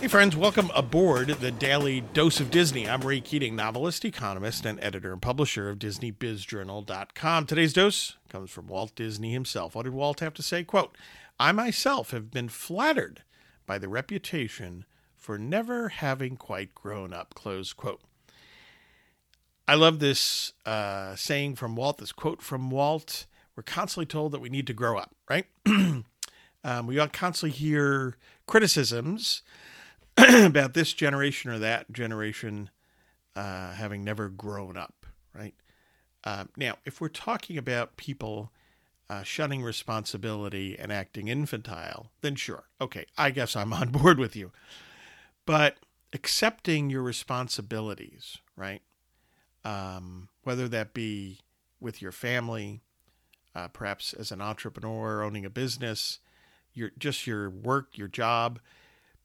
Hey, friends, welcome aboard the Daily Dose of Disney. I'm Ray Keating, novelist, economist, and editor and publisher of DisneyBizJournal.com. Today's dose comes from Walt Disney himself. What did Walt have to say? Quote, I myself have been flattered by the reputation for never having quite grown up, close quote. I love this uh, saying from Walt, this quote from Walt. We're constantly told that we need to grow up, right? um, we constantly hear criticisms about this generation or that generation uh, having never grown up, right? Uh, now, if we're talking about people uh, shunning responsibility and acting infantile, then sure, okay, I guess I'm on board with you. But accepting your responsibilities, right? Um, whether that be with your family, uh, perhaps as an entrepreneur owning a business, your just your work, your job,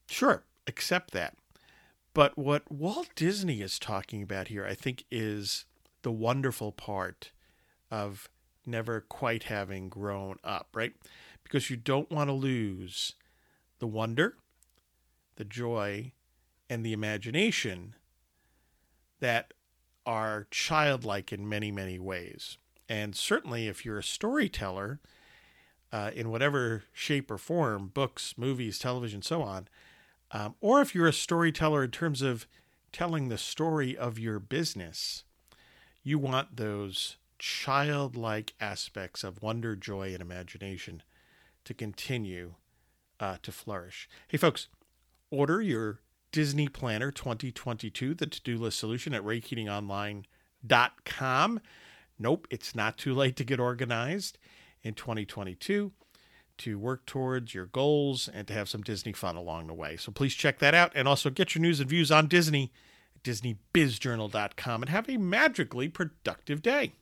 sure, accept that. But what Walt Disney is talking about here, I think, is the wonderful part of never quite having grown up, right? Because you don't want to lose the wonder, the joy, and the imagination that are childlike in many, many ways. And certainly, if you're a storyteller uh, in whatever shape or form books, movies, television, so on um, or if you're a storyteller in terms of telling the story of your business, you want those childlike aspects of wonder, joy, and imagination to continue uh, to flourish. Hey, folks, order your Disney Planner 2022, the to do list solution at raykeatingonline.com. Nope, it's not too late to get organized in 2022 to work towards your goals and to have some Disney fun along the way. So please check that out and also get your news and views on Disney at DisneyBizJournal.com and have a magically productive day.